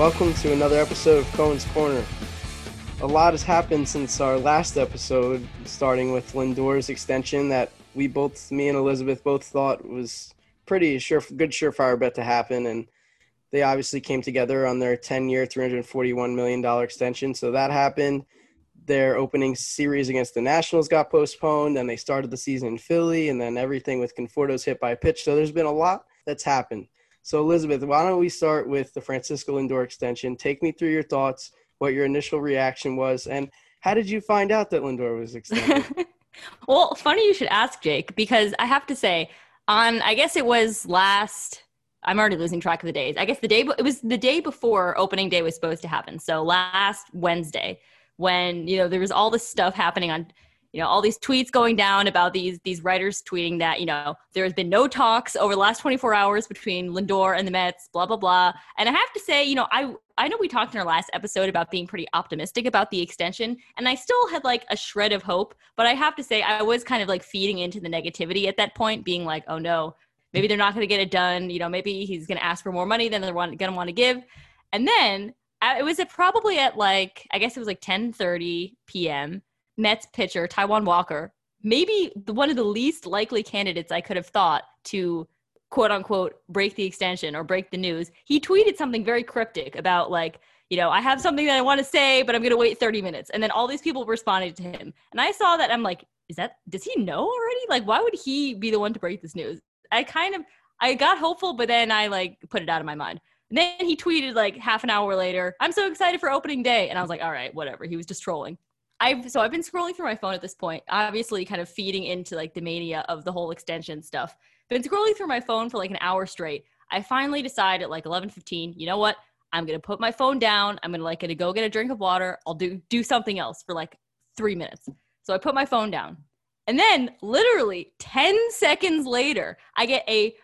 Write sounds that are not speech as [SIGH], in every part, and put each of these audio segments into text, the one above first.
Welcome to another episode of Cohen's Corner. A lot has happened since our last episode, starting with Lindor's extension that we both, me and Elizabeth, both thought was pretty sure, good surefire bet to happen, and they obviously came together on their 10-year, 341 million dollar extension. So that happened. Their opening series against the Nationals got postponed, and they started the season in Philly, and then everything with Conforto's hit by pitch. So there's been a lot that's happened. So, Elizabeth, why don't we start with the Francisco Lindor extension? Take me through your thoughts, what your initial reaction was, and how did you find out that Lindor was extended? [LAUGHS] well, funny you should ask, Jake, because I have to say, on I guess it was last. I'm already losing track of the days. I guess the day it was the day before opening day was supposed to happen. So last Wednesday, when you know there was all this stuff happening on you know all these tweets going down about these these writers tweeting that you know there has been no talks over the last 24 hours between Lindor and the Mets blah blah blah. And I have to say you know I I know we talked in our last episode about being pretty optimistic about the extension and I still had like a shred of hope but I have to say I was kind of like feeding into the negativity at that point being like oh no maybe they're not going to get it done you know maybe he's going to ask for more money than they're going to want to give. And then uh, it was at probably at like I guess it was like 10:30 p.m Mets pitcher Taijuan Walker, maybe one of the least likely candidates I could have thought to quote unquote break the extension or break the news. He tweeted something very cryptic about like, you know, I have something that I want to say, but I'm going to wait 30 minutes. And then all these people responded to him. And I saw that I'm like, is that does he know already? Like why would he be the one to break this news? I kind of I got hopeful, but then I like put it out of my mind. And then he tweeted like half an hour later, I'm so excited for opening day. And I was like, all right, whatever. He was just trolling. I've so I've been scrolling through my phone at this point, obviously kind of feeding into like the mania of the whole extension stuff. Been scrolling through my phone for like an hour straight. I finally decide at like 11:15, you know what? I'm going to put my phone down. I'm going to like gonna go get a drink of water. I'll do do something else for like 3 minutes. So I put my phone down. And then literally 10 seconds later, I get a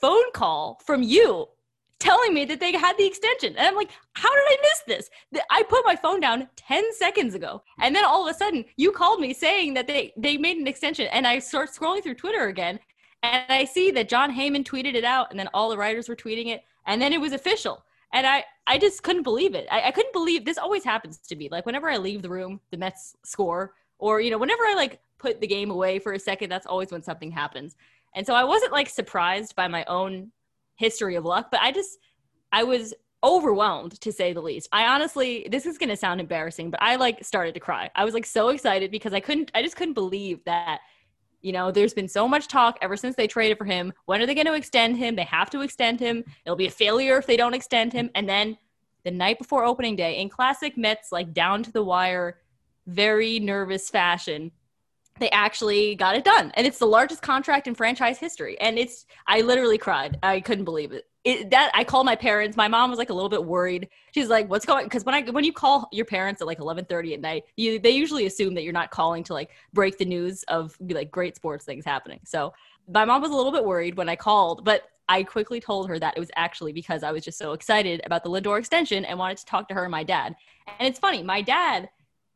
phone call from you telling me that they had the extension. And I'm like, how did I miss this? I put my phone down 10 seconds ago. And then all of a sudden you called me saying that they, they made an extension. And I start scrolling through Twitter again. And I see that Jon Heyman tweeted it out and then all the writers were tweeting it. And then it was official. And I, I just couldn't believe it. I, I couldn't believe this always happens to me. Like whenever I leave the room, the Mets score, or, you know, whenever I like put the game away for a second, that's always when something happens. And so I wasn't like surprised by my own history of luck, but I just I was overwhelmed to say the least. I honestly, this is going to sound embarrassing, but I like started to cry. I was like so excited because I couldn't, I just couldn't believe that, you know, there's been so much talk ever since they traded for him. When are they going to extend him? They have to extend him. It'll be a failure if they don't extend him. And then the night before opening day, in classic Mets, like down to the wire, very nervous fashion, they actually got it done. And it's the largest contract in franchise history. And it's, I literally cried. I couldn't believe it. it that I called my parents. My mom was like a little bit worried. She's like, what's going, cause when I, when you call your parents at like 1130 at night, you, they usually assume that you're not calling to like break the news of like great sports things happening. So my mom was a little bit worried when I called, but I quickly told her that it was actually because I was just so excited about the Lindor extension and wanted to talk to her and my dad. And it's funny, my dad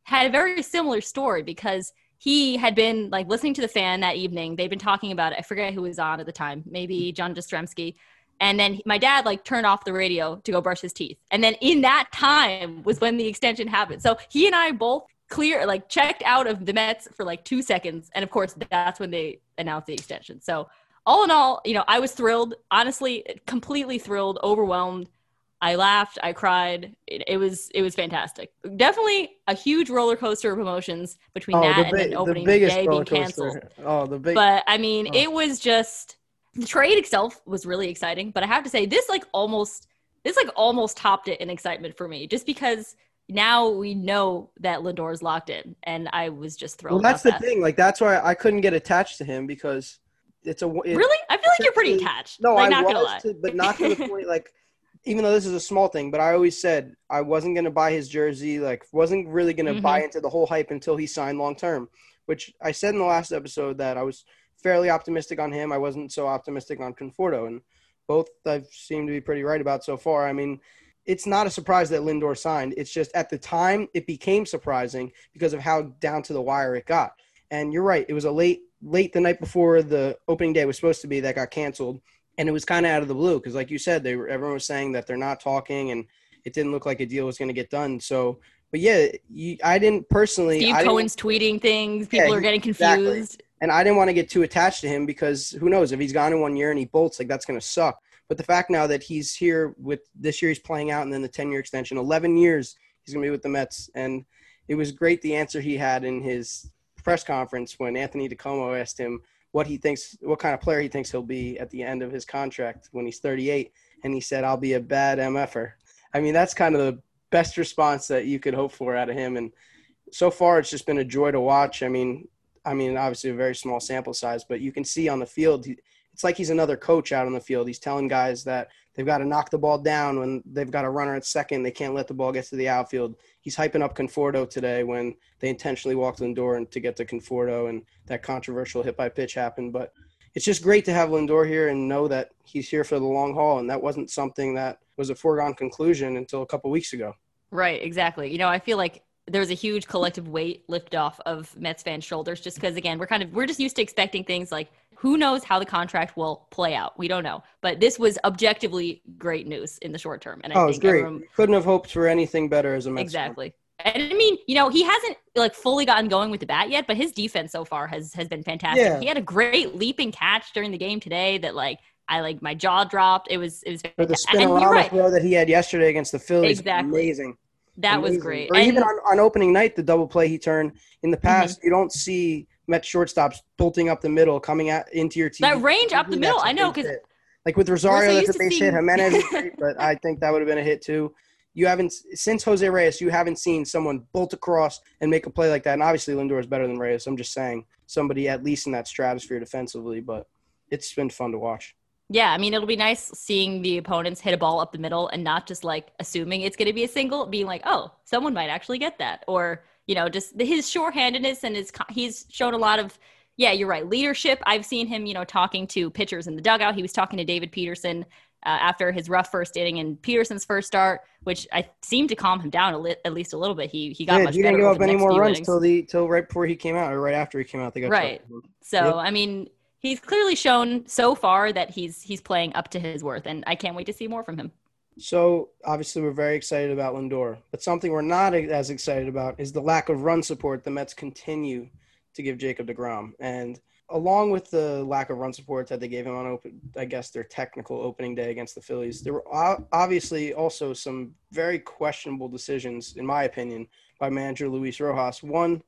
had a very similar story because he had been like listening to the fan that evening. They'd been talking about it. I forget who was on at the time, maybe mm-hmm. John Jastremski. And then my dad like turned off the radio to go brush his teeth. And then in that time was when the extension happened. So he and I both clear like checked out of the Mets for like two seconds. And of course that's when they announced the extension. So all in all, you know, I was thrilled, honestly, completely thrilled, overwhelmed. I laughed, I cried. It, it, was it was fantastic. Definitely a huge roller coaster of emotions between oh, that and then opening the day being canceled. Oh, the big. But I mean, oh. it was just the trade itself was really exciting. But I have to say, this like almost this like almost topped it in excitement for me, just because now we know that Lindor is locked in, and I was just thrilled. Well, that's the that. thing. Like that's why I couldn't get attached to him because it's a it, really. I feel like you're pretty attached. No, like, I not was, to, lie. but not to the point like even though this is a small thing, but I always said I wasn't going to buy his jersey, like wasn't really going to mm-hmm. buy into the whole hype until he signed long term, which I said in the last episode that I was fairly optimistic on him. I wasn't so optimistic on Conforto, and both I've seemed to be pretty right about so far. I mean, it's not a surprise that Lindor signed. It's just at the time it became surprising because of how down to the wire it got. And you're right, it was a late late the night before the opening day was supposed to be that got canceled and it was kind of out of the blue because like you said they were everyone was saying that they're not talking and it didn't look like a deal was going to get done. So, but yeah, you, I didn't personally. Steve I Cohen's tweeting things. People Yeah, are getting exactly. confused. and I didn't want to get too attached to him because who knows if he's gone in one year and he bolts, like that's going to suck. But the fact now that he's here with this year, he's playing out, and then the ten year extension, eleven years, he's going to be with the Mets, and it was great the answer he had in his press conference when Anthony DiComo asked him what he thinks, what kind of player he thinks he'll be at the end of his contract when he's 38, and he said, "I'll be a bad mf'er." I mean, that's kind of the best response that you could hope for out of him, and so far it's just been a joy to watch. I mean, I mean, obviously a very small sample size, but you can see on the field, it's like he's another coach out on the field. He's telling guys that they've got to knock the ball down when they've got a runner at second. They can't let the ball get to the outfield. He's hyping up Conforto today when they intentionally walked Lindor and to get to Conforto, and that controversial hit by pitch happened. But it's just great to have Lindor here and know that he's here for the long haul, and that wasn't something that was a foregone conclusion until a couple weeks ago. Right, exactly. You know, I feel like there's a huge collective weight lift off of Mets fans' shoulders just because again, we're kind of we're just used to expecting things like who knows how the contract will play out. We don't know. But this was objectively great news in the short term. And I Oh, think great. everyone- Couldn't have hoped for anything better as a Mets fan. exactly. And I mean, you know, he hasn't like fully gotten going with the bat yet, but his defense so far has has been fantastic. Yeah. He had a great leaping catch during the game today that like I like my jaw dropped. It was it was For the spinorama right. throw that he had yesterday against the Phillies, Exactly. amazing. That was great. Or And- even on, on opening night, the double play he turned. In the past, Mm-hmm. you don't see Met shortstops bolting up the middle, coming at into your team. That range up the middle, I know, big 'cause hit. like with Rosario, so that's a base seeing- hit. Jimenez great, but [LAUGHS] I think that would have been a hit too. You haven't since Jose Reyes. You haven't seen someone bolt across and make a play like that. And obviously, Lindor is better than Reyes. I'm just saying somebody at least in that stratosphere defensively. But it's been fun to watch. Yeah, I mean, it'll be nice seeing the opponents hit a ball up the middle and not just like assuming it's going to be a single, being like, oh, someone might actually get that. Or, you know, just his shorthandedness and his he's shown a lot of, yeah, you're right, leadership. I've seen him, you know, talking to pitchers in the dugout. He was talking to David Peterson uh, after his rough first inning and Peterson's first start, which I seemed to calm him down a li- at least a little bit. He, he got Yeah, much he didn't better give up any more runs innings. till the till right before he came out or right after he came out. They got Right. So Yep. I mean, he's clearly shown so far that he's he's playing up to his worth, and I can't wait to see more from him. So obviously, we're very excited about Lindor, but something we're not as excited about is the lack of run support the Mets continue to give Jacob Degrom, and along with the lack of run support that they gave him on open, I guess their technical opening day against the Phillies, there were obviously also some very questionable decisions, in my opinion, by manager Luis Rojas. One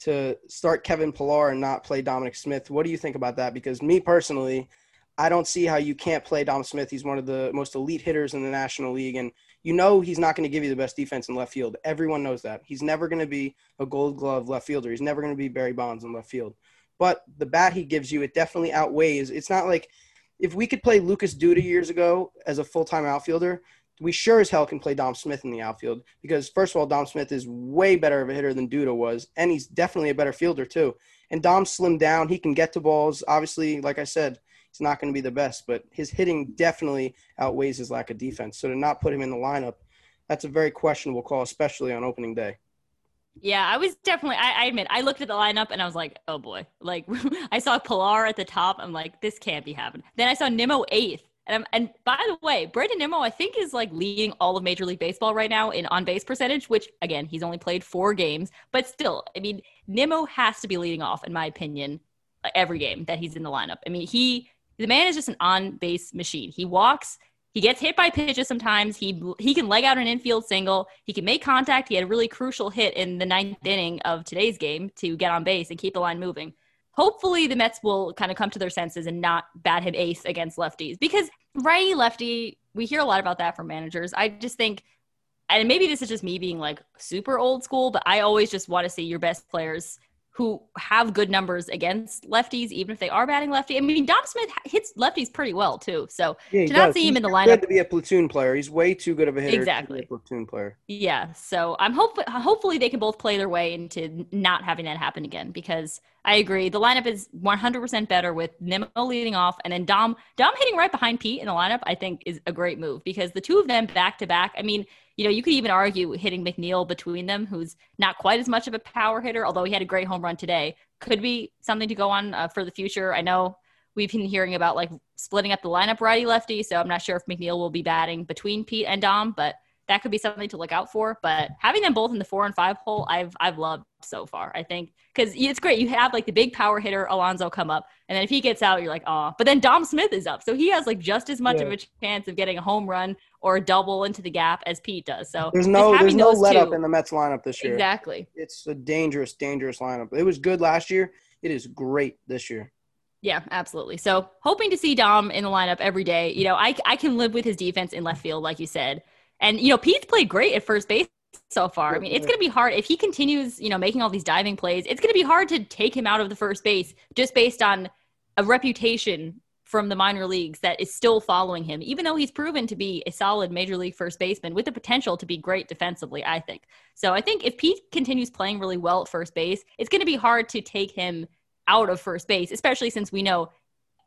to start Kevin Pillar and not play Dominic Smith. What do you think about that? Because me personally, I don't see how you can't play Dom Smith. He's one of the most elite hitters in the National League, and you know he's not going to give you the best defense in left field. Everyone knows that. He's never going to be a Gold Glove left fielder. He's never going to be Barry Bonds in left field. But the bat he gives you, it definitely outweighs. It's not like if we could play Lucas Duda years ago as a full-time outfielder, we sure as hell can play Dom Smith in the outfield because first of all, Dom Smith is way better of a hitter than Duda was, and he's definitely a better fielder too. And Dom slimmed down; he can get to balls. Obviously, like I said, he's not going to be the best, but his hitting definitely outweighs his lack of defense. So to not put him in the lineup, that's a very questionable call, especially on opening day. Yeah, I was definitely. I, I admit, I looked at the lineup and I was like, "Oh boy!" Like [LAUGHS] I saw Pillar at the top. I'm like, "This can't be happening." Then I saw Nimmo eighth, and I'm, and by the way, Brandon Nimmo, I think, is like leading all of Major League Baseball right now in on base percentage. Which again, he's only played four games, but still, I mean, Nimmo has to be leading off, in my opinion, every game that he's in the lineup. I mean, he the man is just an on base machine. He walks. He gets hit by pitches sometimes. He he can leg out an infield single. He can make contact. He had a really crucial hit in the ninth inning of today's game to get on base and keep the line moving. Hopefully, the Mets will kind of come to their senses and not bat him ace against lefties because righty lefty. We hear a lot about that from managers. I just think, and maybe this is just me being like super old school, but I always just want to see your best players who have good numbers against lefties, even if they are batting lefty. I mean, Dom Smith hits lefties pretty well too. So Yeah, To not does. see him He's in the lineup- to be a platoon player. He's way too good of a hitter. to be Exactly. a platoon player. Yeah, so I'm hopefully hopefully they can both play their way into not having that happen again because I agree. The lineup is 100% better with Nimmo leading off and then Dom Dom hitting right behind Pete in the lineup I think is a great move because the two of them back to back I mean you know you could even argue hitting McNeil between them who's not quite as much of a power hitter although he had a great home run today could be something to go on uh, for the future. I know we've been hearing about like splitting up the lineup righty lefty so I'm not sure if McNeil will be batting between Pete and Dom but that could be something to look out for. But having them both in the four and five hole, I've I've loved so far. I think because it's great. You have like the big power hitter Alonso come up, and then if he gets out, you're like, oh. But then Dom Smith is up, so he has like just as much yeah. of a chance of getting a home run or a double into the gap as Pete does. So there's no there's no let two, up in the Mets lineup this year. Exactly. It's a dangerous, dangerous lineup. It was good last year. It is great this year. Yeah, absolutely. So hoping to see Dom in the lineup every day. You know, I I can live with his defense in left field, like you said. And you know, Pete's played great at first base so far. I mean, it's going to be hard if he continues, you know, making all these diving plays. It's going to be hard to take him out of the first base just based on a reputation from the minor leagues that is still following him, even though he's proven to be a solid major league first baseman with the potential to be great defensively, I think. So I think if Pete continues playing really well at first base, it's going to be hard to take him out of first base, especially since we know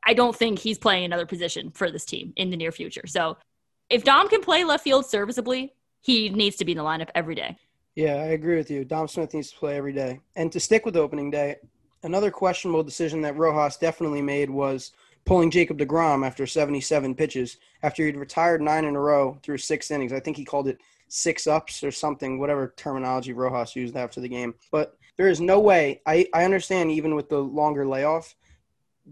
I don't think he's playing another position for this team in the near future. So if Dom can play left field serviceably, he needs to be in the lineup every day. Yeah, I agree with you. Dom Smith needs to play every day. And to stick with the opening day, another questionable decision that Rojas definitely made was pulling Jacob DeGrom after 77 pitches after he'd retired nine in a row through six innings. I think he called it six ups or something, whatever terminology Rojas used after the game. But there is no way. I, I understand even with the longer layoff,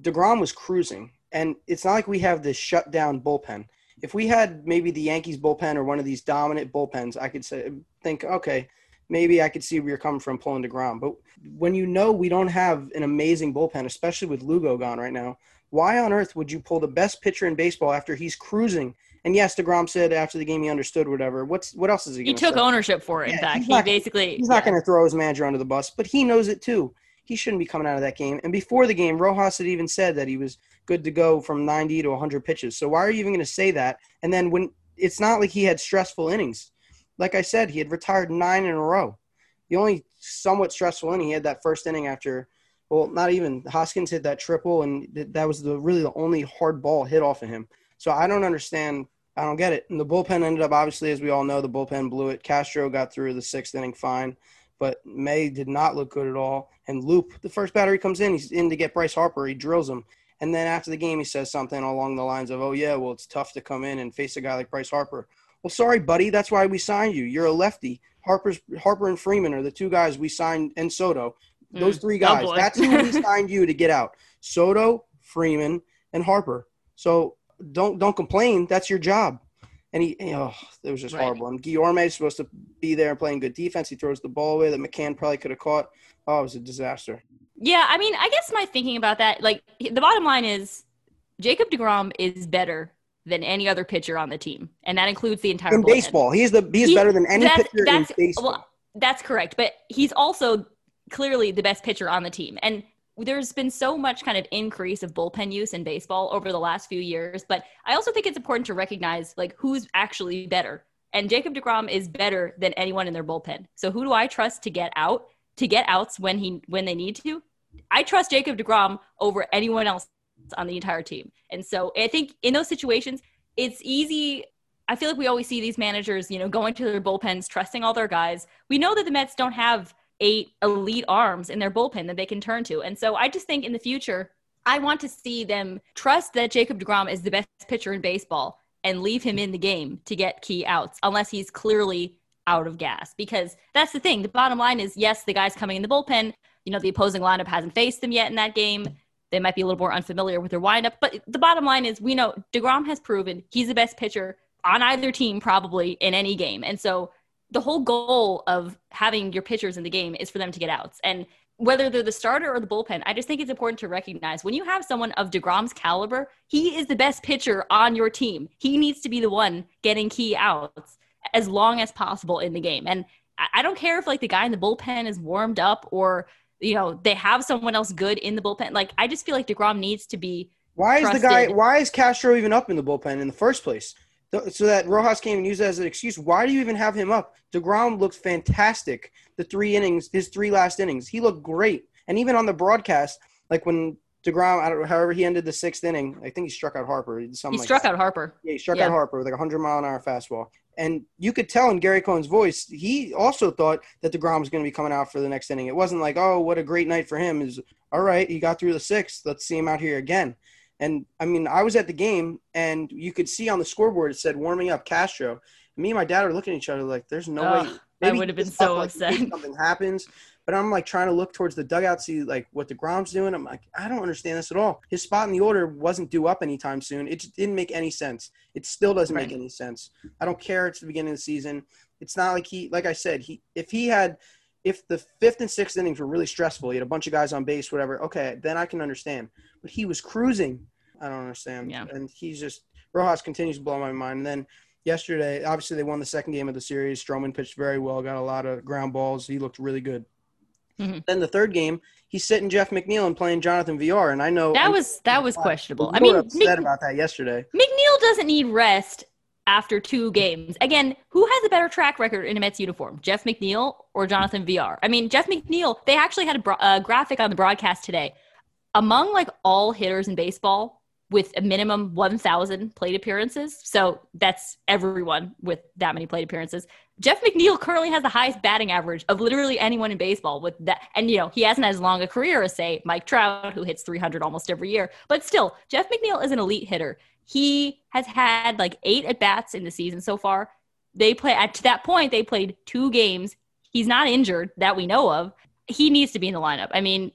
DeGrom was cruising. And it's not like we have this shut down bullpen. If we had maybe the Yankees bullpen or one of these dominant bullpens, I could say think, okay, maybe I could see where you're coming from pulling DeGrom. But when you know we don't have an amazing bullpen, especially with Lugo gone right now, why on earth would you pull the best pitcher in baseball after he's cruising? And yes, Degrom said after the game he understood whatever. What's what else is he? He took say? ownership for it. Yeah, in fact, he not, basically he's not going to throw his manager under the bus, but he knows it too. He shouldn't be coming out of that game. And before the game, Rojas had even said that he was good to go from 90 to 100 pitches. So why are you even going to say that? And then when it's not like he had stressful innings. Like I said, he had retired nine in a row. The only somewhat stressful inning he had that first inning after well, not even Hoskins hit that triple, and that was the really the only hard ball hit off of him. So I don't understand. I don't get it. And the bullpen ended up obviously, as we all know, the bullpen blew it. Castro got through the sixth inning fine, but May did not look good at all. And Loup, the first batter he comes in, he's in to get Bryce Harper. He drills him. And then after the game, he says something along the lines of, "Oh yeah, well it's tough to come in and face a guy like Bryce Harper." Well, sorry, buddy. That's why we signed you. You're a lefty. Harper's Harper and Freeman are the two guys we signed, and Soto. Those mm. three guys. Oh That's who we [LAUGHS] signed you to get out. Soto, Freeman, and Harper. So don't don't complain. That's your job. And he, oh, it was just right. horrible. And Guillorme is supposed to be there and playing good defense. He throws the ball away that McCann probably could have caught. Oh, it was a disaster. Yeah, I mean, I guess my thinking about that, like the bottom line is Jacob Degrom is better than any other pitcher on the team, and that includes the entire in baseball. He's the he's, he's better than any pitcher in baseball. Well, that's correct, but he's also clearly the best pitcher on the team. And there's been so much kind of increase of bullpen use in baseball over the last few years, but I also think it's important to recognize like who's actually better. And Jacob DeGrom is better than anyone in their bullpen. So who do I trust to get out? To get outs when he when they need to? I trust Jacob DeGrom over anyone else on the entire team. And so I think in those situations, it's easy I feel like we always see these managers, you know, going to their bullpens, trusting all their guys. We know that the Mets don't have eight elite arms in their bullpen that they can turn to. And so I just think in the future, I want to see them trust that Jacob DeGrom is the best pitcher in baseball and leave him in the game to get key outs unless he's clearly out of gas. Because that's the thing. The bottom line is yes, the guy's coming in the bullpen. You know, the opposing lineup hasn't faced them yet in that game. They might be a little more unfamiliar with their windup. But the bottom line is we know DeGrom has proven he's the best pitcher on either team probably in any game. And so the whole goal of having your pitchers in the game is for them to get outs. And whether they're the starter or the bullpen, I just think it's important to recognize when you have someone of DeGrom's caliber, he is the best pitcher on your team. He needs to be the one getting key outs as long as possible in the game. And I don't care if like the guy in the bullpen is warmed up or you know they have someone else good in the bullpen. Like I just feel like Degrom needs to be. Why is trusted. the guy? Why is Castro even up in the bullpen in the first place? so that Rojas came and used it as an excuse. Why do you even have him up? DeGrom looked fantastic. The three innings, his three last innings, he looked great. And even on the broadcast, like when DeGrom, I don't know, however he ended the sixth inning, I think he struck out Harper. he like struck out Harper. Yeah, he struck yeah. out Harper with like a 100 mile an hour fastball. And you could tell in Gary Cohen's voice, he also thought that DeGrom was going to be coming out for the next inning. It wasn't like, oh, what a great night for him. Is all right, he got through the sixth. Let's see him out here again. And I mean, I was at the game, and you could see on the scoreboard it said warming up Castro. me and my dad are looking at each other like, "There's no Ugh, way." I would have been so like, upset. Something happens, but I'm like trying to look towards the dugout, see like what DeGrom's doing. I'm like, I don't understand this at all. His spot in the order wasn't due up anytime soon. It just didn't make any sense. It still doesn't make any sense. I don't care. It's the beginning of the season. It's not like he, like I said, he if he had, if the fifth and sixth innings were really stressful, he had a bunch of guys on base, whatever. Okay, then I can understand. But he was cruising. I don't understand. Yeah. And he's just Rojas continues to blow my mind. And then yesterday, obviously they won the second game of the series. Stroman pitched very well, got a lot of ground balls. He looked really good. Mhm. Then the third game, he's sitting Jeff McNeil and playing Jonathan Villar, and I know That was that was questionable. I mean, upset Mc- about that yesterday. McNeil doesn't need rest after two games. Again, who has a better track record in a Mets uniform, Jeff McNeil or Jonathan Villar? I mean, Jeff McNeil. They actually had a, bro- a graphic on the broadcast today. Among like all hitters in baseball with a minimum 1,000 plate appearances, so that's everyone with that many plate appearances. Jeff McNeil currently has the highest batting average of literally anyone in baseball with that. And, you know, he hasn't as long a career as, say, Mike Trout, who hits 300 almost every year. But still, Jeff McNeil is an elite hitter. He has had like eight at bats in the season so far. They play at to that point, they played two games. He's not injured that we know of. He needs to be in the lineup. I mean,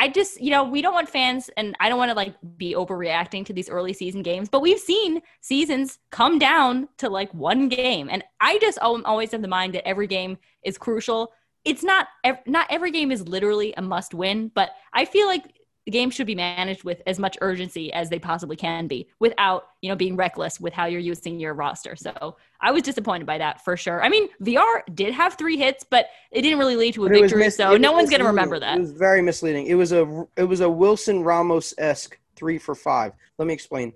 I just, you know, we don't want fans, and I don't want to like be overreacting to these early season games, but we've seen seasons come down to like one game, and I just al- always have the mind that every game is crucial. It's not, not every game is literally a must win, but I feel like the game should be managed with as much urgency as they possibly can be, without you know being reckless with how you're using your roster. So I was disappointed by that for sure. I mean, Villar did have three hits, but it didn't really lead to a But victory, mis- so no one's gonna remember that. It was very misleading. It was a it was a Wilson Ramos esque three for five. Let me explain.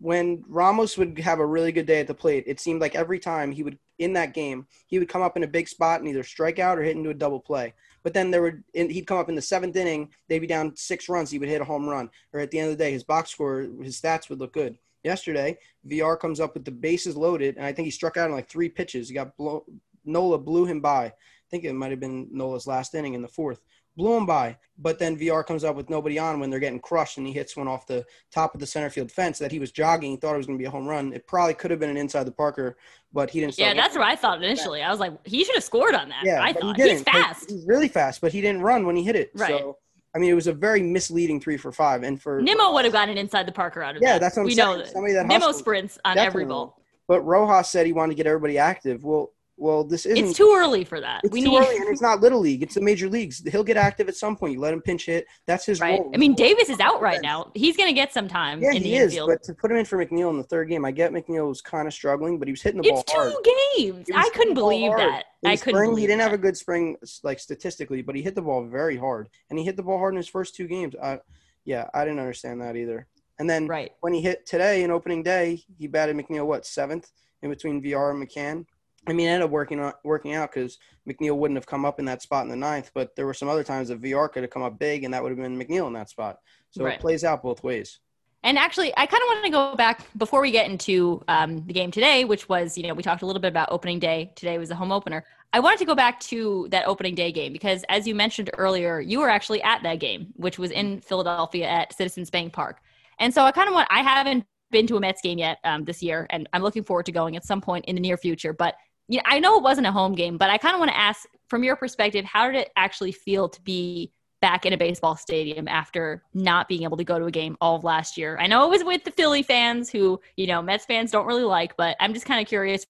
When Ramos would have a really good day at the plate, it seemed like every time he would in that game he would come up in a big spot and either strike out or hit into a double play. But then there would he'd come up in the seventh inning, they'd be down six runs, he would hit a home run. Or at the end of the day, his box score, his stats would look good. Yesterday, Villar comes up with the bases loaded, and I think he struck out in like three pitches. He got blow, Nola blew him by. I think it might have been Nola's last inning in the fourth. Blew him by. But then Villar comes up with nobody on when they're getting crushed and he hits one off the top of the center field fence that he was jogging. He thought it was going to be a home run. It probably could have been an inside the Parker, but he didn't. Yeah, that's what I thought initially. I was like, he should have scored on that. Yeah, I thought he he's fast. He's really fast, but he didn't run when he hit it. Right. So, I mean, it was a very misleading three for five. And for Nimmo would have gotten inside the Parker out of Yeah, that. that's what I'm we saying. know that. Somebody that Nimmo sprints on every ball. But Rojas said he wanted to get everybody active. Well, well, this isn't. It's too early for that. It's we too need early, and it's not little league. It's the major leagues. He'll get active at some point. You let him pinch hit. That's his right. role. I mean, Davis is out right now. He's going to get some time Yeah, in he the is. infield. But to put him in for McNeil in the third game, I get McNeil was kind of struggling, but he was hitting the it's ball hard. two games. I couldn't hitting the ball believe that. I couldn't spring, he didn't that. have a good spring, like statistically, but he hit the ball very hard, and he hit the ball hard in his first two games. I, yeah, I didn't understand that either. And then Right. when he hit today in opening day, he batted McNeil what seventh in between Villar and McCann. I mean, it ended up working out, working out because McNeil wouldn't have come up in that spot in the ninth, but there were some other times that Villar could have come up big, and that would have been McNeil in that spot. So Right. it plays out both ways. And actually, I kind of want to go back before we get into um, the game today, which was, you know, we talked a little bit about opening day. Today was the home opener. I wanted to go back to that opening day game because, as you mentioned earlier, you were actually at that game, which was in Philadelphia at Citizens Bank Park. And so I kind of want, I haven't been to a Mets game yet um, this year, and I'm looking forward to going at some point in the near future. But know, I know it wasn't a home game, but I kind of want to ask from your perspective, how did it actually feel to be back in a baseball stadium after not being able to go to a game all of last year. I know it was with the Philly fans who, you know, Mets fans don't really like, but I'm just kind of curious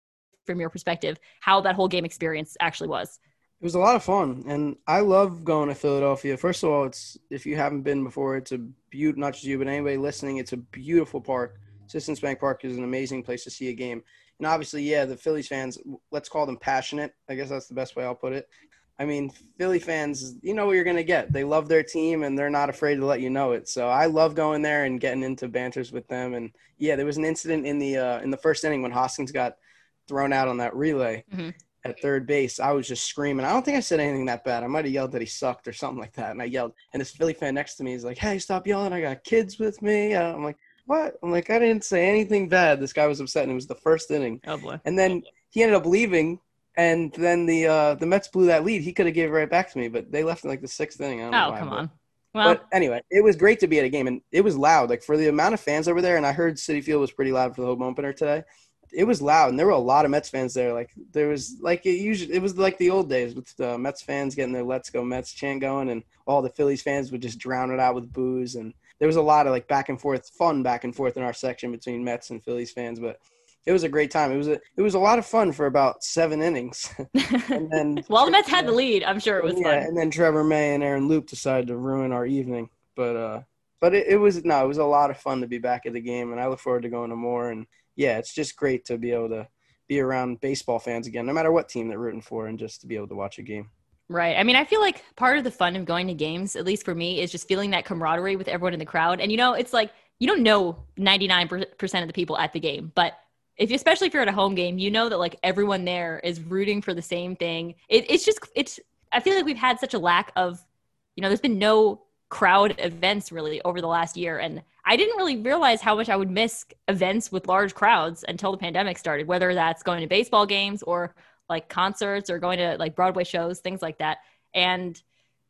from your perspective how that whole game experience actually was. It was a lot of fun, and I love going to Philadelphia. First of all, it's if you haven't been before, it's a beaut. Not just you, but anybody listening, it's a beautiful park. Citizens Bank Park is an amazing place to see a game, and obviously, yeah, the Phillies fans. Let's call them passionate. I guess that's the best way I'll put it. I mean, Philly fans, you know what you're gonna get. They love their team, and they're not afraid to let you know it. So I love going there and getting into banters with them. And yeah, there was an incident in the uh, in the first inning when Hoskins got thrown out on that relay Mhm. at third base. I was just screaming. I don't think I said anything that bad. I might have yelled that he sucked or something like that. And I yelled, and this Philly fan next to me is like, "Hey, stop yelling! I got kids with me." Uh, I'm like, "What?" I'm like, "I didn't say anything bad." This guy was upset, and it was the first inning. Oh boy. And then he ended up leaving, and then the uh, the Mets blew that lead. He could have gave it right back to me, but they left in like the sixth inning. I don't know Oh, why, come but- on. Well, but anyway, it was great to be at a game, and it was loud. Like for the amount of fans over there, and I heard Citi Field was pretty loud for the home opener today. it was loud, and there were a lot of Mets fans there. Like there was like it usually it was like the old days with the Mets fans getting their "Let's Go Mets" chant going, and all the Phillies fans would just drown it out with booze. And there was a lot of like back and forth, fun back and forth in our section between Mets and Phillies fans. But it was a great time. It was a it was a lot of fun for about seven innings. [LAUGHS] and then [LAUGHS] well, the Mets had the lead. I'm sure it was yeah, fun. And then Trevor May and Aaron Loup decided to ruin our evening. But uh, but it, it was no, it was a lot of fun to be back at the game, and I look forward to going to more. And yeah, it's just great to be able to be around baseball fans again, no matter what team they're rooting for, and just to be able to watch a game. Right. I mean, I feel like part of the fun of going to games, at least for me, is just feeling that camaraderie with everyone in the crowd. And you know, it's like you don't know 99% of the people at the game, but if especially if you're at a home game, you know that like everyone there is rooting for the same thing. It, it's just it's. I feel like we've had such a lack of, you know, there's been no crowd events really over the last year, and I didn't really realize how much I would miss events with large crowds until the pandemic started. Whether that's going to baseball games or like concerts or going to like Broadway shows, things like that, and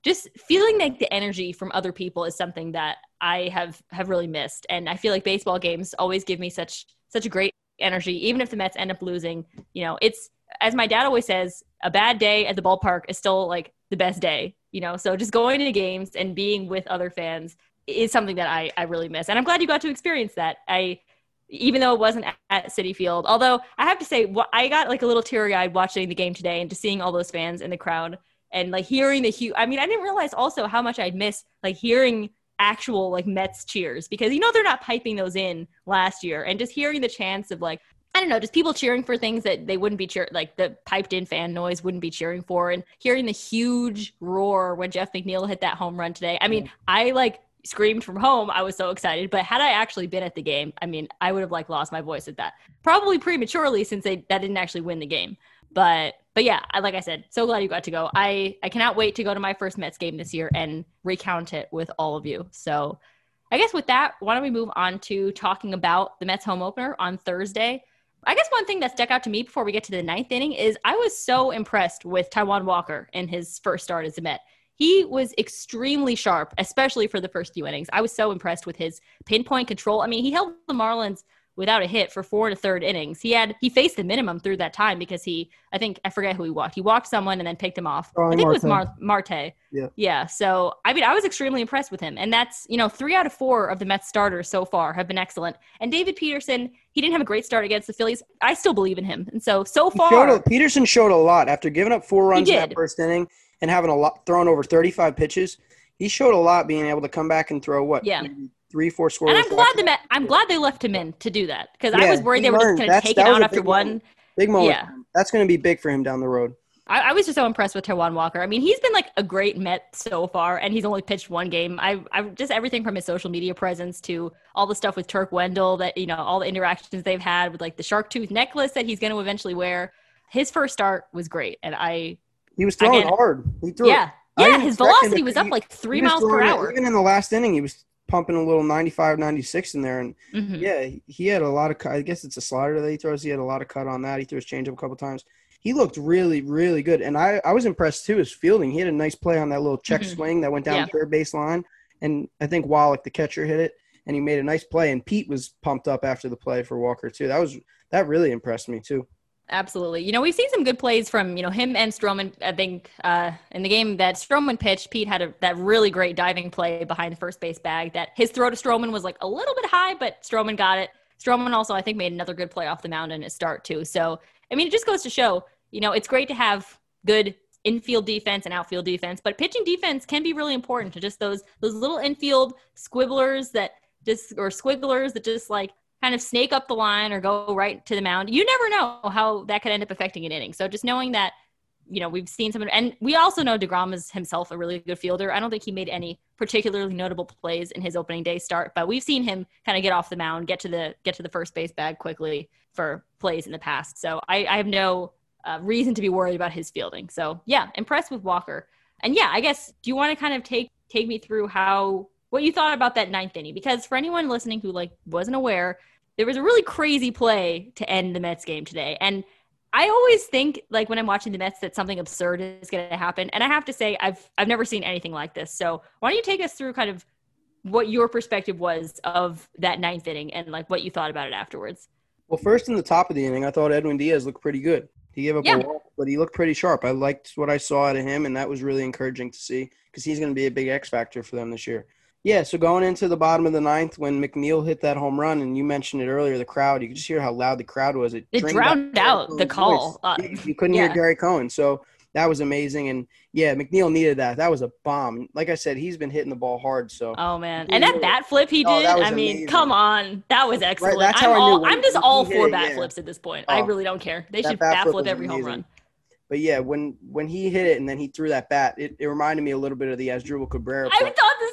just feeling like the energy from other people is something that I have have really missed. And I feel like baseball games always give me such such a great energy, even if the Mets end up losing. You know, it's as my dad always says, a bad day at the ballpark is still like the best day. You know, so just going to games and being with other fans is something that I, I really miss. And I'm glad you got to experience that. I even though it wasn't at Citi Field. Although I have to say, I got like a little teary eyed watching the game today and just seeing all those fans in the crowd and like hearing the huge. I mean, I didn't realize also how much I'd miss like hearing actual like Mets cheers because you know they're not piping those in last year and just hearing the chants of like I don't know, just people cheering for things that they wouldn't be cheer like the piped in fan noise wouldn't be cheering for and hearing the huge roar when Jeff McNeil hit that home run today. I mean. I like screamed from home. I was so excited. But had I actually been at the game, I mean, I would have like lost my voice at that. Probably prematurely since they that didn't actually win the game. But but yeah, I, like I said, so glad you got to go. I I cannot wait to go to my first Mets game this year and recount it with all of you. So I guess with that, why don't we move on to talking about the Mets home opener on Thursday? I guess one thing that stuck out to me before we get to the ninth inning is I was so impressed with Taijuan Walker in his first start as a Met. He was extremely sharp, especially for the first few innings. I was so impressed with his pinpoint control. I mean, he held the Marlins without a hit for four and a third innings. He had he faced the minimum through that time because he I think I forget who he walked. He walked someone and then picked him off. I think Marte. it was Mar- Marte. Yeah. Yeah. So I mean I was extremely impressed with him. And that's, you know, three out of four of the Mets starters so far have been excellent. And David Peterson, he didn't have a great start against the Phillies. I still believe in him. And so so far showed a, Peterson showed a lot after giving up four runs in that first inning and having a lot thrown over 35 pitches. He showed a lot being able to come back and throw what yeah three, four scores. And I'm glad they met, I'm glad they left him in to do that because yeah, I was worried they were just going to take it out after one. Moment. Big moment. Yeah, that's going to be big for him down the road. I, I, was just so impressed with Taijuan Walker. I mean, he's been like a great Met so far, and he's only pitched one game. I, I just everything from his social media presence to all the stuff with Turk Wendell that you know, all the interactions they've had with like the shark tooth necklace that he's going to eventually wear. His first start was great, and I he was throwing again, hard. He threw yeah, it. yeah. His velocity was up like three miles per hour. It, even in the last inning, he was pumping a little 95, 96 in there. And mm-hmm. yeah, he had a lot of cut. I guess it's a slider that he throws. He had a lot of cut on that. He threw his changeup a couple times. He looked really, really good. And I, I was impressed too, his fielding. He had a nice play on that little check mm-hmm. swing that went down yeah. third base line. And I think Wallach, the catcher, hit it and he made a nice play. And Pete was pumped up after the play for Walker too. That was that really impressed me too. Absolutely. You know, we've seen some good plays from, you know, him and Stroman. I think uh, in the game that Stroman pitched, Pete had a, that really great diving play behind the first base bag that his throw to Stroman was like a little bit high, but Stroman got it. Stroman also, I think, made another good play off the mound in his start, too. So, I mean, it just goes to show, you know, it's great to have good infield defense and outfield defense, but pitching defense can be really important to just those those little infield squibblers that just or squigglers that just like kind of snake up the line or go right to the mound. You never know how that could end up affecting an inning. So just knowing that, you know, we've seen some, of and we also know DeGrom is himself a really good fielder. I don't think he made any particularly notable plays in his opening day start, but we've seen him kind of get off the mound, get to the get to the first base bag quickly for plays in the past. So I, I have no uh, reason to be worried about his fielding. So yeah, impressed with Walker. And yeah, I guess do you want to kind of take take me through how what you thought about that ninth inning because for anyone listening who like wasn't aware there was a really crazy play to end the Mets game today. And I always think like when I'm watching the Mets that something absurd is going to happen. And I have to say I've I've never seen anything like this. So why don't you take us through kind of what your perspective was of that ninth inning and like what you thought about it afterwards? Well, first in the top of the inning, I thought Edwin Diaz looked pretty good. He gave up Yeah. a walk, but he looked pretty sharp. I liked what I saw out of him, and that was really encouraging to see because he's going to be a big X factor for them this year. Yeah, so going into the bottom of the ninth, when McNeil hit that home run, and you mentioned it earlier, the crowd, you could just hear how loud the crowd was. It, It drowned out the call. Uh, you, couldn't yeah. hear Gary Cohen, so that was amazing. And yeah, McNeil needed that. That was a bomb. Like I said, he's been hitting the ball hard. So Oh man, and that bat flip he Oh, did. was I mean, amazing. come on, that was excellent. that's I'm I all, I'm just all for it, bat yeah. flips at this point. I Oh, really don't care. They should bat bat flip flip every home run. But yeah, when when he hit it and then he threw that bat, it, it reminded me a little bit of the Asdrubal Cabrera. I thought the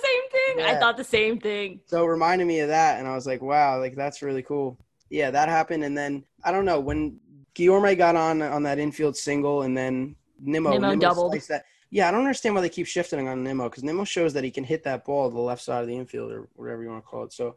thing. I thought the same thing. So it reminded me of that, and I was like, wow, like that's really cool. Yeah, that happened, and then I don't know when Guillorme got on on that infield single, and then Nimmo, Nimmo doubled. That. Yeah, I don't understand why they keep shifting on Nimmo because Nimmo shows that he can hit that ball to the left side of the infield or whatever you want to call it. So,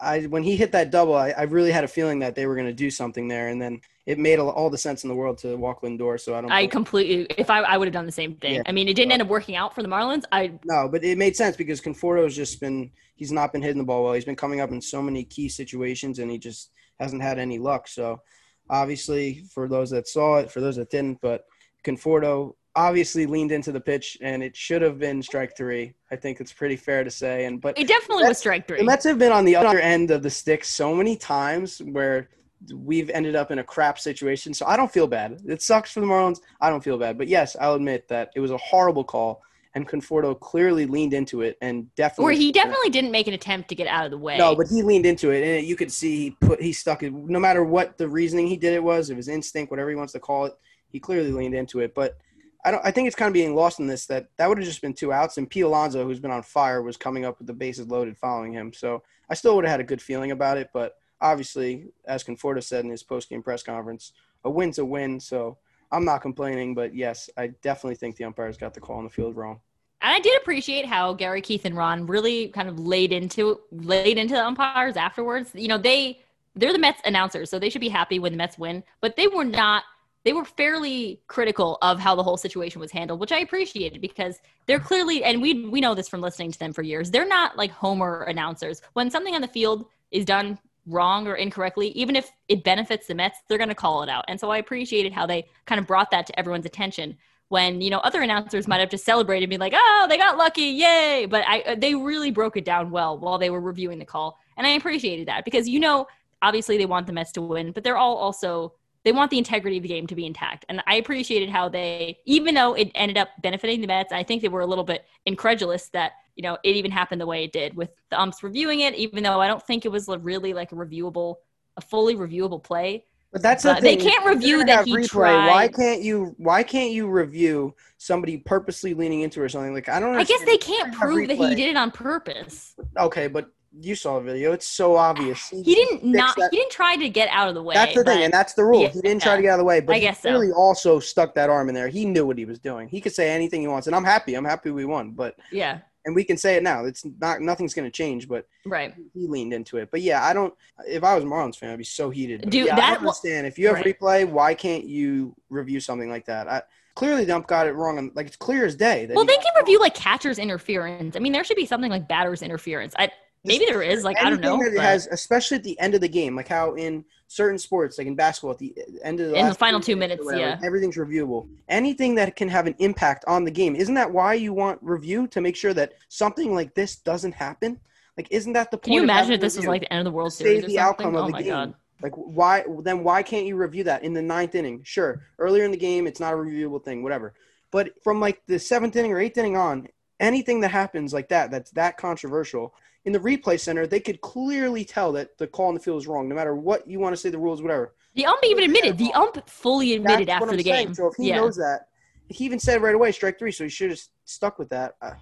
I when he hit that double, I, I really had a feeling that they were going to do something there, and then it made all- the sense in the world to walk Lindor. So I don't. I completely. If I, I would have done the same thing. Yeah. I mean, it didn't end up working out for the Marlins. I No, but it made sense because Conforto's just been he's not been hitting the ball well. He's been coming up in so many key situations and he just hasn't had any luck. So obviously for those that saw it, for those that didn't, but Conforto obviously leaned into the pitch and it should have been strike three. I think it's pretty fair to say. And but it definitely was strike three. the. Mets have been on the other end of the stick so many times where we've ended up in a crap situation. So I don't feel bad. It sucks for the Marlins. I don't feel bad. But yes, I'll admit that it was a horrible call. And Conforto clearly leaned into it and definitely. Where he definitely didn't make an attempt to get out of the way. No, but he leaned into it, and you could see he put he stuck it. No matter what the reasoning he did it was, it was instinct, whatever he wants to call it. He clearly leaned into it, but I don't. I think it's kind of being lost in this that that would have just been two outs, and P. Alonso, who's been on fire, was coming up with the bases loaded, following him. So I still would have had a good feeling about it, but obviously, as Conforto said in his post game press conference, a win's a win. So I'm not complaining, but yes, I definitely think the umpires got the call on the field wrong. And I did appreciate how Gary, Keith, and Ron really kind of laid into laid into the umpires afterwards. You know, they they're the Mets announcers, so they should be happy when the Mets win. But they were not. They were fairly critical of how the whole situation was handled, which I appreciated because they're clearly, and we we know this from listening to them for years. They're not like Homer announcers. When something on the field is done wrong or incorrectly, even if it benefits the Mets, they're going to call it out. And so I appreciated how they kind of brought that to everyone's attention when you know other announcers might have just celebrated and be like oh they got lucky yay but i uh, they really broke it down well while they were reviewing the call and i appreciated that because you know obviously they want the mets to win but they're all also they want the integrity of the game to be intact and i appreciated how they even though it ended up benefiting the mets i think they were a little bit incredulous that you know it even happened the way it did with the umps reviewing it even though i don't think it was really like a reviewable a fully reviewable play But that's the But they can't review that he Why tried- can't you? Why can't you review somebody purposely leaning into or something? Like I don't. i guess they can't prove that he did it on purpose Okay, but you saw the video. It's so obvious. he didn't not that- he didn't try to get out of the way That's the thing, and that's the rule. Yeah, he didn't try to get out of the way, but I he guess so. also stuck that arm in there. He knew what he was doing. He could say anything he wants, and I'm happy. I'm happy we won, but yeah and we can say it now. It's not nothing's going to change, but right he leaned into it. But yeah, I don't. If I was Marlins fan, I'd be so heated. Dude, yeah, that wa- understand. If you have Right. replay, why can't you review something like that? I, clearly, Dump got it wrong. and, Like it's clear as day. that well they can review like catcher's interference i mean there should be something like batter's interference i maybe there is like i don't know that but has, especially at the end of the game, like how in certain sports, like in basketball, at the end of the In the final two minutes, whatever, yeah. everything's reviewable. Anything that can have an impact on the game, isn't that why you want review to make sure that something like this doesn't happen? Like, isn't that the point? can you imagine if this was like the end of the world Save series or the outcome of oh the my game. god Like, why? Then why can't you review that in the ninth inning? Sure, earlier in the game, it's not a reviewable thing, whatever. But from like the seventh inning or eighth inning on, anything that happens like that, that's that controversial. In the replay center, they could clearly tell that the call on the field is wrong, no matter what you want to say the rules, whatever. the ump even admitted the ump fully admitted That's what after I'm the saying. game So if he yeah knows that, he even said right away, strike three. So he should have stuck with that. I,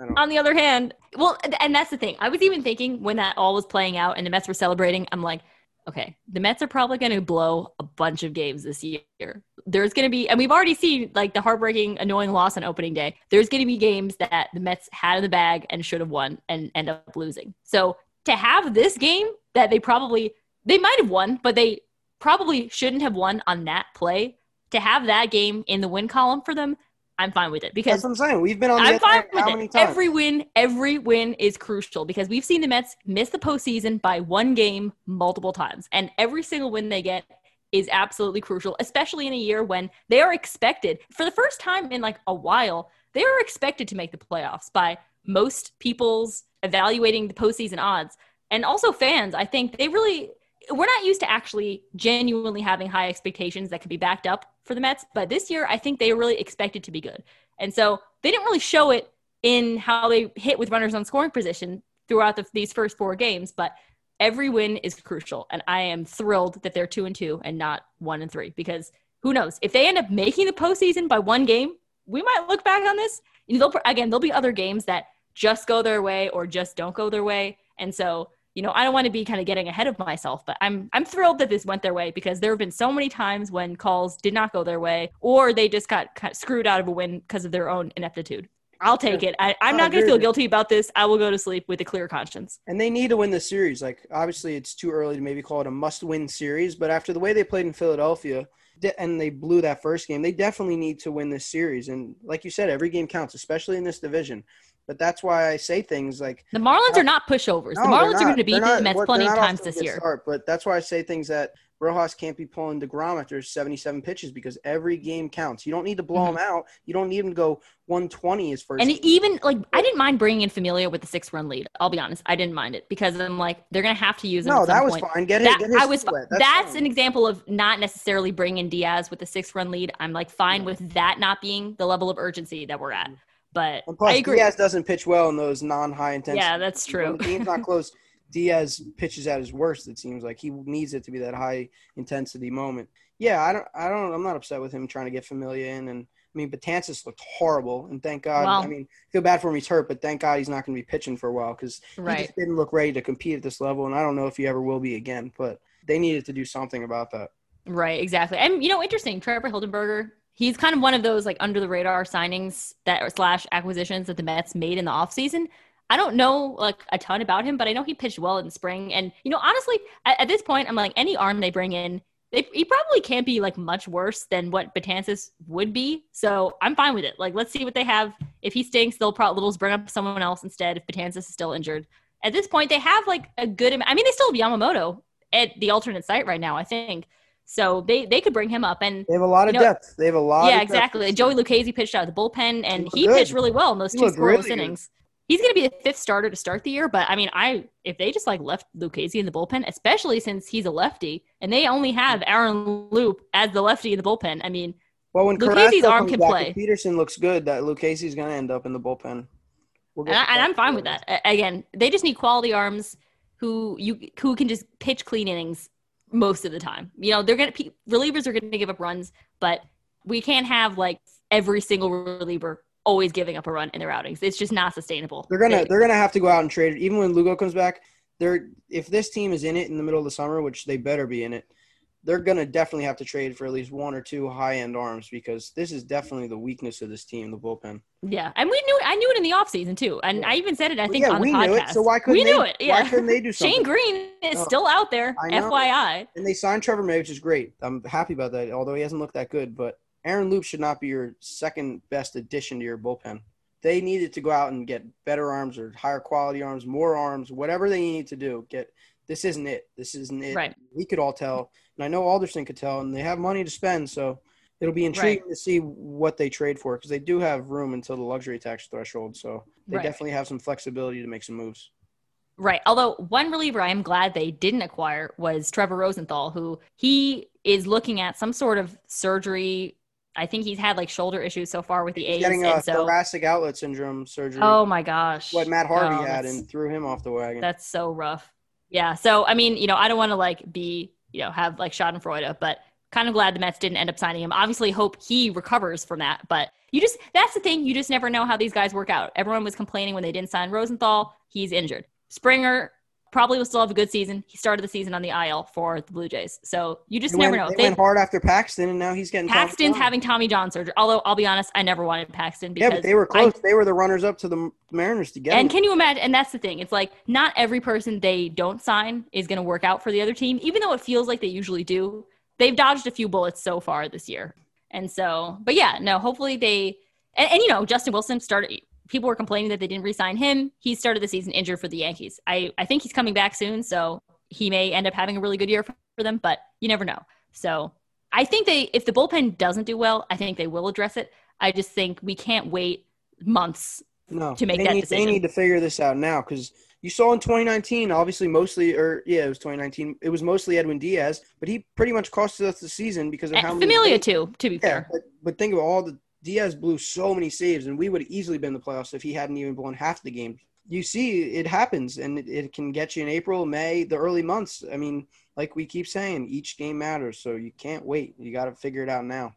I on the other hand, well, and that's the thing. I was even thinking when that all was playing out and the Mets were celebrating, I'm like, okay, the Mets are probably going to blow a bunch of games this year. There's going to be, and we've already seen like the heartbreaking, annoying loss on opening day. There's going to be games that the Mets had in the bag and should have won and end up losing. So to have this game that they probably, they might have won, but they probably shouldn't have won on that play, to have that game in the win column for them I'm fine with it because That's what I'm saying. We've been on the I'm fine how with many it. times? Every win, every win is crucial because we've seen the Mets miss the postseason by one game multiple times, and every single win they get is absolutely crucial, especially in a year when they are expected for the first time in like a while. They are expected to make the playoffs by most people's evaluating the postseason odds, and also fans. I think they really we're not used to actually genuinely having high expectations that could be backed up for the Mets, but this year I think they really expected to be good. And so they didn't really show it in how they hit with runners on scoring position throughout the, these first four games, but every win is crucial. And I am thrilled that they're two and two and not one and three because who knows if they end up making the postseason by one game, we might look back on this. They'll, again, there'll be other games that just go their way or just don't go their way. And so you know, I don't want to be kind of getting ahead of myself, but I'm I'm thrilled that this went their way because there have been so many times when calls did not go their way or they just got, got screwed out of a win because of their own ineptitude. I'll take it. I, I'm I not going to feel guilty about this. I will go to sleep with a clear conscience. And they need to win the series. Like obviously, it's too early to maybe call it a must-win series, but after the way they played in Philadelphia de- and they blew that first game, they definitely need to win this series. And like you said, every game counts, especially in this division. But that's why I say things like The Marlins are not pushovers. No, the Marlins are going to beat the Mets plenty of times this year. Start, but that's why I say things that Rojas can't be pulling DeGrom after 77 pitches because every game counts. You don't need to blow Mhm. him out. You don't need him to go 120 his first. And game. even like I didn't mind bringing in Familia with the six run lead. I'll be honest, I didn't mind it because I'm like they're gonna have to use him. no, at some that was point. fine. Get that get his I was wet. that's, an example of not necessarily bringing in Diaz with the six run lead. I'm like fine Yeah. with that not being the level of urgency that we're at. But And plus, I agree. Diaz doesn't pitch well in those non-high intensity. Yeah, that's When true. the game's not [LAUGHS] close. Diaz pitches at his worst. It seems like he needs it to be that high intensity moment. Yeah, I don't. I don't. I'm not upset with him trying to get Familia in. And I mean, Betances looked horrible, and thank God. I mean, feel bad for him. He's hurt, but thank God he's not going to be pitching for a while because he just didn't look ready to compete at this level. And I don't know if he ever will be again. But they needed to do something about that. Right, exactly. And you know, interesting, Trevor Hildenberger, he's kind of one of those like under the radar signings that slash acquisitions that the Mets made in the offseason. I don't know like a ton about him, but I know he pitched well in spring. And you know, honestly, at, at this point, I'm like any arm they bring in, they, he probably can't be like much worse than what Betances would be. So I'm fine with it. Like, let's see what they have. If he stinks, they'll probably bring up someone else instead. If Betances is still injured, at this point, they have like a good. I mean, they still have Yamamoto at the alternate site right now. I think so. They they could bring him up and. They have a lot of You know- depth. They have a lot. Yeah, of depth. exactly. Joey Lucchesi pitched out of the bullpen, and looked he pitched really well in those He two scoreless really innings. He's going to be the fifth starter to start the year, but I mean, I if they just like left Lucchesi in the bullpen, especially since he's a lefty, and they only have Aaron Loup as the lefty in the bullpen. I mean, Well, when Lucchesi's Carrasco arm can back, play. Peterson looks good. That Lucchesi's going to end up in the bullpen. We'll and, I, and I'm fine with that. Again, they just need quality arms who you who can just pitch clean innings most of the time. You know, they're gonna pe- relievers are gonna give up runs, but we can't have like every single reliever always giving up a run in their outings. It's just not sustainable. They're gonna They- they're gonna have to go out and trade. Even when Lugo comes back, they're if this team is in it in the middle of the summer, which they better be in it, they're gonna definitely have to trade for at least one or two high end arms because this is definitely the weakness of this team, the bullpen. yeah, and we knew I knew it in the offseason too, and Yeah. I even said it. I think Well, yeah, on we the knew podcast. it. So why couldn't we they, knew it? Yeah, Why couldn't they do something? Shane Greene is No. still out there. FYI. And they signed Trevor May, which is great. I'm happy about that, although he hasn't looked that good. But Aaron Loup should not be your second best addition to your bullpen. They needed to go out and get better arms or higher quality arms, more arms, whatever they need to do. Get this isn't it. This isn't it. Right. We could all tell, and I know Alderson could tell, and they have money to spend, so it'll be intriguing to see what they trade for because they do have room until the luxury tax threshold. So they Right. definitely have some flexibility to make some moves. Right. Although one reliever I am glad they didn't acquire was Trevor Rosenthal, who he is looking at some sort of surgery. I think he's had like shoulder issues so far with the He's A's. getting a so, thoracic outlet syndrome surgery. oh my gosh. what Matt Harvey Oh, had and threw him off the wagon. That's so rough. Yeah. So I mean, you know, I don't want to like be, you know, have like Schadenfreude, but kind of glad the Mets didn't end up signing him. Obviously, hope he recovers from that. But you just that's the thing. You just never know how these guys work out. Everyone was complaining when they didn't sign Rosenthal. He's injured. Springer probably will still have a good season. He started the season on the IL for the Blue Jays. So you just they never went, know. They, went hard after Paxton, and now he's getting Paxton's having Tommy John surgery. Although I'll be honest, I never wanted Paxton Yeah, because but they were I- close. they were the runners up to the Mariners together. and can you imagine? And that's the thing. It's like not every person they don't sign is going to work out for the other team, even though it feels like they usually do. They've dodged a few bullets so far this year. And so, but yeah, no, hopefully they and, and you know, Justin Wilson started. People were complaining that they didn't re-sign him. He started the season injured for the Yankees. I I think he's coming back soon, so he may end up having a really good year for, them. But you never know. So I think they, if the bullpen doesn't do well, I think they will address it. I just think we can't wait months No, to make that need, decision. They need to figure this out now because you saw in 2019, obviously mostly, or yeah, it was 2019. It was mostly Edwin Diaz, but he pretty much cost us the season because of eh, how familiar too, to be Yeah, fair. but, but think of all the Diaz blew so many saves, and we would have easily been in the playoffs if he hadn't even blown half the game. You see, it happens, and it, it can get you in April, May, the early months. I mean, like we keep saying, each game matters, so you can't wait. You got to figure it out now.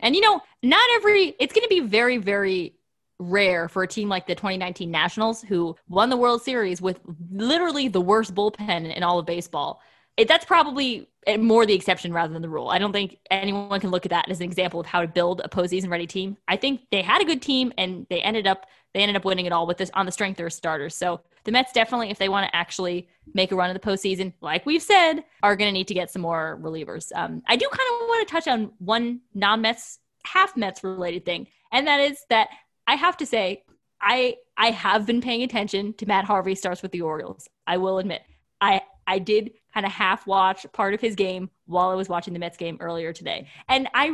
And you know, not every it's going to be very very rare for a team like the 2019 Nationals who won the World Series with literally the worst bullpen in all of baseball. It, that's probably more the exception rather than the rule. I don't think anyone can look at that as an example of how to build a postseason ready team. I think they had a good team and they ended up they ended up winning it all with this on the strength of their starters. So the Mets definitely, if they want to actually make a run in the postseason, like we've said, are going to need to get some more relievers. Um, I do kind of want to touch on one non-Mets, half Mets related thing, and that is that I have to say I I have been paying attention to Matt Harvey starts with the Orioles. I will admit I I did kind of half watch part of his game while I was watching the Mets game earlier today, and I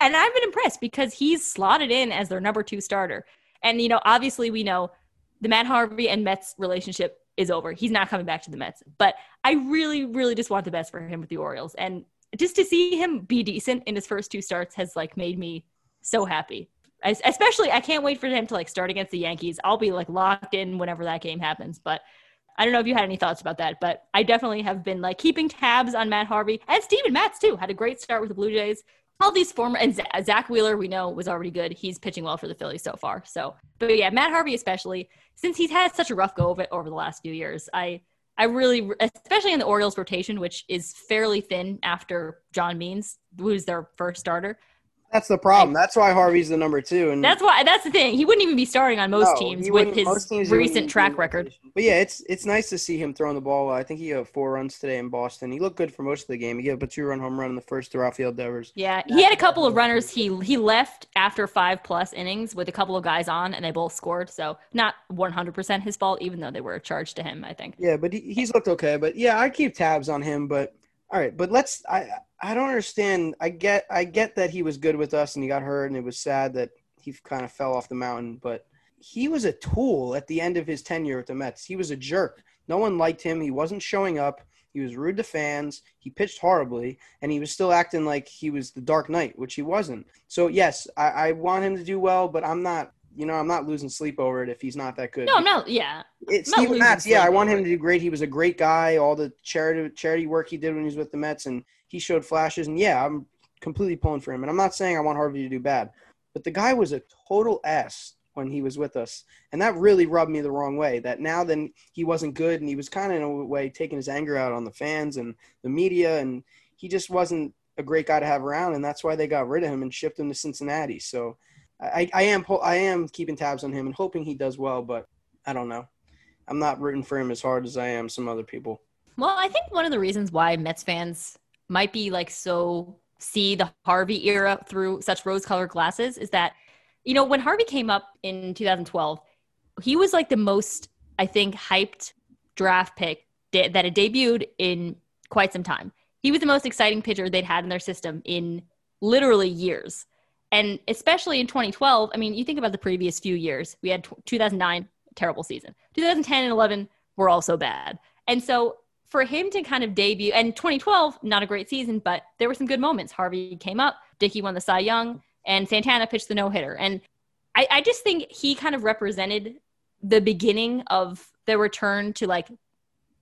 and I've been impressed because he's slotted in as their number two starter. And you know, obviously, we know the Matt Harvey and Mets relationship is over. He's not coming back to the Mets. But I really, really just want the best for him with the Orioles. And just to see him be decent in his first two starts has like made me so happy. Especially, I can't wait for him to like start against the Yankees. I'll be like locked in whenever that game happens. But I don't know if you had any thoughts about that, but I definitely have been like keeping tabs on Matt Harvey and Steven Matz too. Had a great start with the Blue Jays all these former and Zack Wheeler we know was already good. He's pitching well for the Phillies so far. So, but yeah, Matt Harvey especially since he's had such a rough go of it over the last few years. I I really, especially in the Orioles rotation, which is fairly thin after John Means, who's their first starter. That's the problem. That's why Harvey's the number two. And That's why that's the thing. He wouldn't even be starting on most No, teams with his teams recent track record. But yeah, it's it's nice to see him throwing the ball. I think he had four runs today in Boston. He looked good for most of the game. He gave up a two run home run in the first to Rafael Devers. Yeah, he had a couple of runners. He he left after five plus innings with a couple of guys on, and they both scored. So not 100% his fault, even though they were charged to him. I think. Yeah, but he, he's looked okay. But yeah, I keep tabs on him. But all right, but let's. I I don't understand. I get I get that he was good with us and he got hurt and it was sad that he kind of fell off the mountain. But he was a tool at the end of his tenure with the Mets. He was a jerk. No one liked him. He wasn't showing up. He was rude to fans. He pitched horribly, and he was still acting like he was the Dark Knight, which he wasn't. So yes, I, I want him to do well, but I'm not. You know, I'm not losing sleep over it if he's not that good. No, I'm not. Yeah, It's not Steven Matz. Yeah, I want him to do great. He was a great guy. All the charity charity work he did when he was with the Mets, and he showed flashes. And yeah, I'm completely pulling for him. And I'm not saying I want Harvey to do bad, but the guy was a total ass when he was with us, and that really rubbed me the wrong way. That now then he wasn't good, and he was kind of in a way taking his anger out on the fans and the media, and he just wasn't a great guy to have around, and that's why they got rid of him and shipped him to Cincinnati. So. I, I am I am keeping tabs on him and hoping he does well, but I don't know. I'm not rooting for him as hard as I am some other people. Well, I think one of the reasons why Mets fans might be like so see the Harvey era through such rose colored glasses is that, you know, when Harvey came up in 2012, he was like the most, I think, hyped draft pick de- that had debuted in quite some time. He was the most exciting pitcher they'd had in their system in literally years. And especially in 2012, I mean, you think about the previous few years. We had t- 2009, terrible season. 2010 and 11 were also bad. And so for him to kind of debut, and 2012, not a great season, but there were some good moments. Harvey came up, Dickey won the Cy Young, and Santana pitched the no hitter. And I, I just think he kind of represented the beginning of the return to like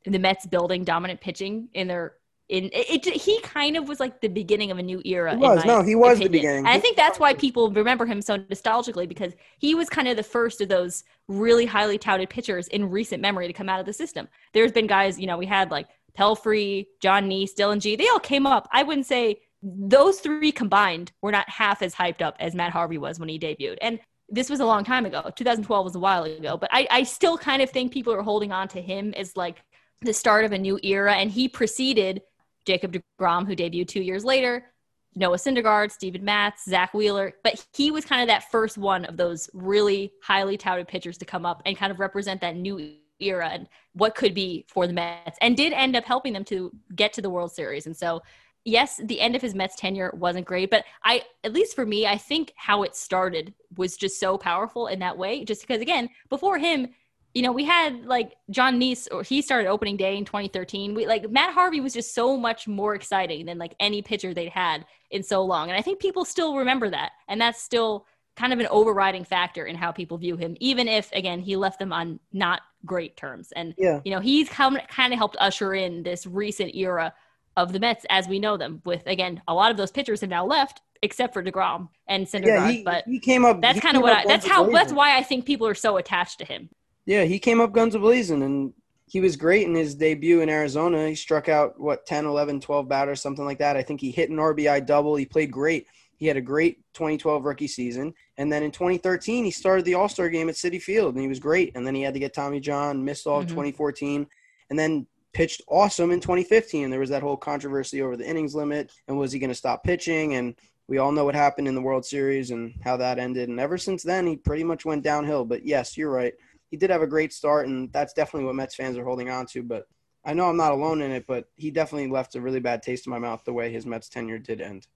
the Mets building dominant pitching in their in it, it, he kind of was like the beginning of a new era. He was. No, he was the beginning. And I think that's why people remember him so nostalgically because he was kind of the first of those really highly touted pitchers in recent memory to come out of the system. There's been guys, you know, we had like Pelfrey, Jon Niese, Dillon Gee. They all came up. I wouldn't say those three combined were not half as hyped up as Matt Harvey was when he debuted. And this was a long time ago. 2012 was a while ago, but I, I still kind of think people are holding on to him as like the start of a new era. And he preceded Jacob DeGrom, who debuted two years later, Noah Syndergaard, Steven Matz, Zack Wheeler, but he was kind of that first one of those really highly touted pitchers to come up and kind of represent that new era and what could be for the Mets and did end up helping them to get to the World Series. And so, yes, the end of his Mets tenure wasn't great, but I, at least for me, I think how it started was just so powerful in that way. Just because, again, before him, you know, we had like Jon Niese, or he started opening day in 2013. We like Matt Harvey was just so much more exciting than like any pitcher they'd had in so long. And I think people still remember that. And that's still kind of an overriding factor in how people view him, even if, again, he left them on not great terms. And, yeah. you know, he's come, kind of helped usher in this recent era of the Mets as we know them, with, again, a lot of those pitchers have now left. Except for DeGrom and Syndergaard, yeah, he, but he came up. That's kind of what I, that's how that's why I think people are so attached to him. Yeah, he came up guns a blazing, and he was great in his debut in Arizona. He struck out what 10, 11, 12 batters, something like that. I think he hit an RBI double. He played great. He had a great 2012 rookie season. And then in 2013, he started the All Star game at Citi Field, and he was great. And then he had to get Tommy John, missed all mm-hmm. 2014, and then pitched awesome in 2015. There was that whole controversy over the innings limit, and was he going to stop pitching? And we all know what happened in the World Series and how that ended. And ever since then, he pretty much went downhill. But yes, you're right. He did have a great start, and that's definitely what Mets fans are holding on to. But I know I'm not alone in it, but he definitely left a really bad taste in my mouth the way his Mets tenure did end.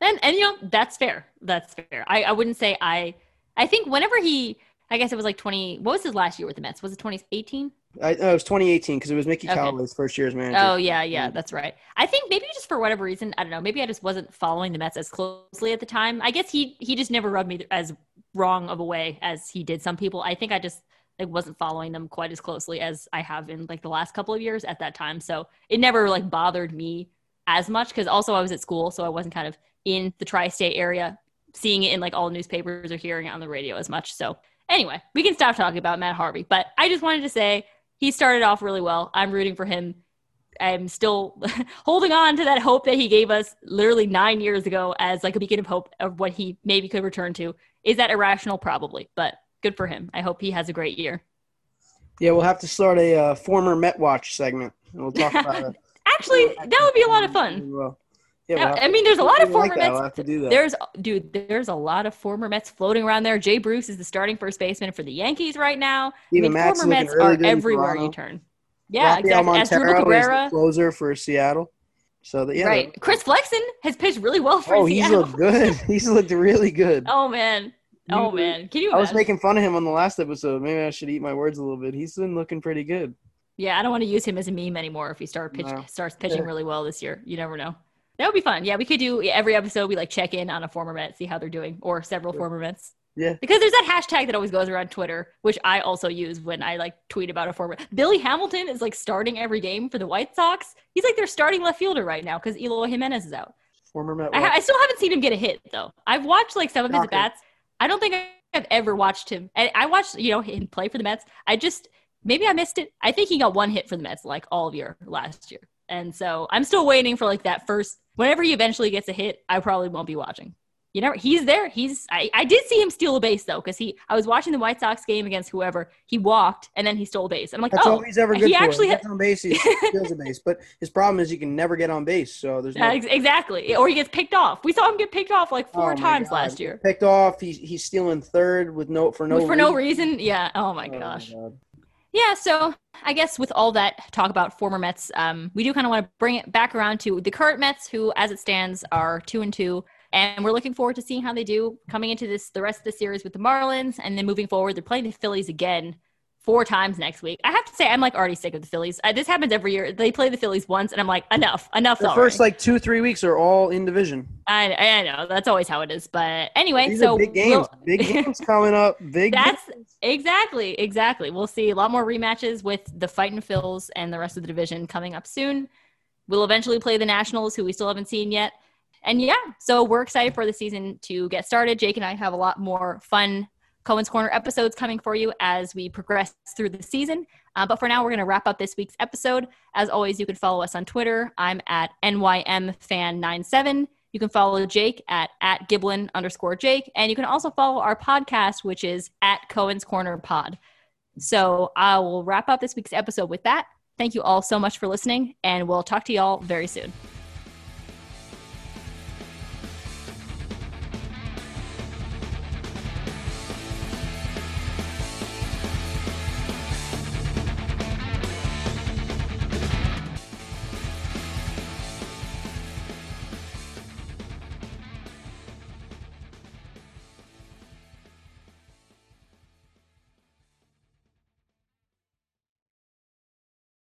And and you know that's fair. That's fair. I, I wouldn't say I. I think whenever he, I guess it was like twenty. What was his last year with the Mets? Was it twenty eighteen? I, no, it was 2018 because it was Mickey okay. Callaway's first year as manager. Oh yeah, yeah, mm-hmm. that's right. I think maybe just for whatever reason, I don't know. Maybe I just wasn't following the Mets as closely at the time. I guess he he just never rubbed me as wrong of a way as he did some people. I think I just like wasn't following them quite as closely as I have in like the last couple of years at that time. So it never like bothered me as much because also I was at school, so I wasn't kind of in the tri-state area seeing it in like all newspapers or hearing it on the radio as much. So anyway, we can stop talking about Matt Harvey, but I just wanted to say he started off really well. I'm rooting for him. I'm still [LAUGHS] holding on to that hope that he gave us literally nine years ago as like a beacon of hope of what he maybe could return to. Is that irrational? Probably, but good for him. I hope he has a great year. Yeah, we'll have to start a uh, former Met Watch segment. we'll talk about it. [LAUGHS] Actually, that would be a lot of fun. Well, yeah, I mean, there's a lot of former like Mets. We'll there's, dude, there's a lot of former Mets floating around there. Jay Bruce is the starting first baseman for the Yankees right now. Even I mean, former Mets are everywhere you turn. Yeah, Rafael exactly. Montero Cabrera, closer for Seattle. So the, yeah, right. Chris Flexen has pitched really well for oh, Seattle. he's looked good. [LAUGHS] he's looked really good. Oh man. Oh man. Can you? I was making fun of him on the last episode. Maybe I should eat my words a little bit. He's been looking pretty good. Yeah, I don't want to use him as a meme anymore if he start pitch, no. starts pitching really well this year. You never know. That would be fun. Yeah, we could do every episode. We like check in on a former Met, see how they're doing, or several former Mets. Yeah. Because there's that hashtag that always goes around Twitter, which I also use when I like tweet about a former. Billy Hamilton is like starting every game for the White Sox. He's like their starting left fielder right now because Eloy Jimenez is out. Former Met. I, I, still haven't seen him get a hit though. I've watched like some of his bats. I don't think I've ever watched him. And I watched you know him play for the Mets. I just maybe I missed it. I think he got one hit for the Mets like all of year last year. And so I'm still waiting for like that first whenever he eventually gets a hit, I probably won't be watching. You know, he's there. He's I, I did see him steal a base though, because he I was watching the White Sox game against whoever. He walked and then he stole a base. I'm like, That's oh, all he's ever good he for. actually he gets on base. He [LAUGHS] steals a base, but his problem is he can never get on base. So there's no... exactly, or he gets picked off. We saw him get picked off like four oh times God. last year. Picked off. He's he's stealing third with no for no for reason. no reason. Yeah. Oh my oh gosh. My yeah, so I guess with all that talk about former Mets, um, we do kind of want to bring it back around to the current Mets, who, as it stands, are two and two, and we're looking forward to seeing how they do coming into this the rest of the series with the Marlins, and then moving forward, they're playing the Phillies again four times next week. I have to say, I'm like already sick of the Phillies. Uh, this happens every year. They play the Phillies once, and I'm like, enough, enough. The already. first like two, three weeks are all in division. I, I know that's always how it is, but anyway, These so big games, we'll, big [LAUGHS] games coming up. Big. That's games. exactly, exactly. We'll see a lot more rematches with the fighting Phils and the rest of the division coming up soon. We'll eventually play the Nationals, who we still haven't seen yet. And yeah, so we're excited for the season to get started. Jake and I have a lot more fun Cohen's Corner episodes coming for you as we progress through the season. Uh, but for now, we're going to wrap up this week's episode. As always, you can follow us on Twitter. I'm at NYMFan97. You can follow Jake at, at Giblin underscore Jake. And you can also follow our podcast, which is at Cohen's Corner Pod. So I will wrap up this week's episode with that. Thank you all so much for listening, and we'll talk to you all very soon.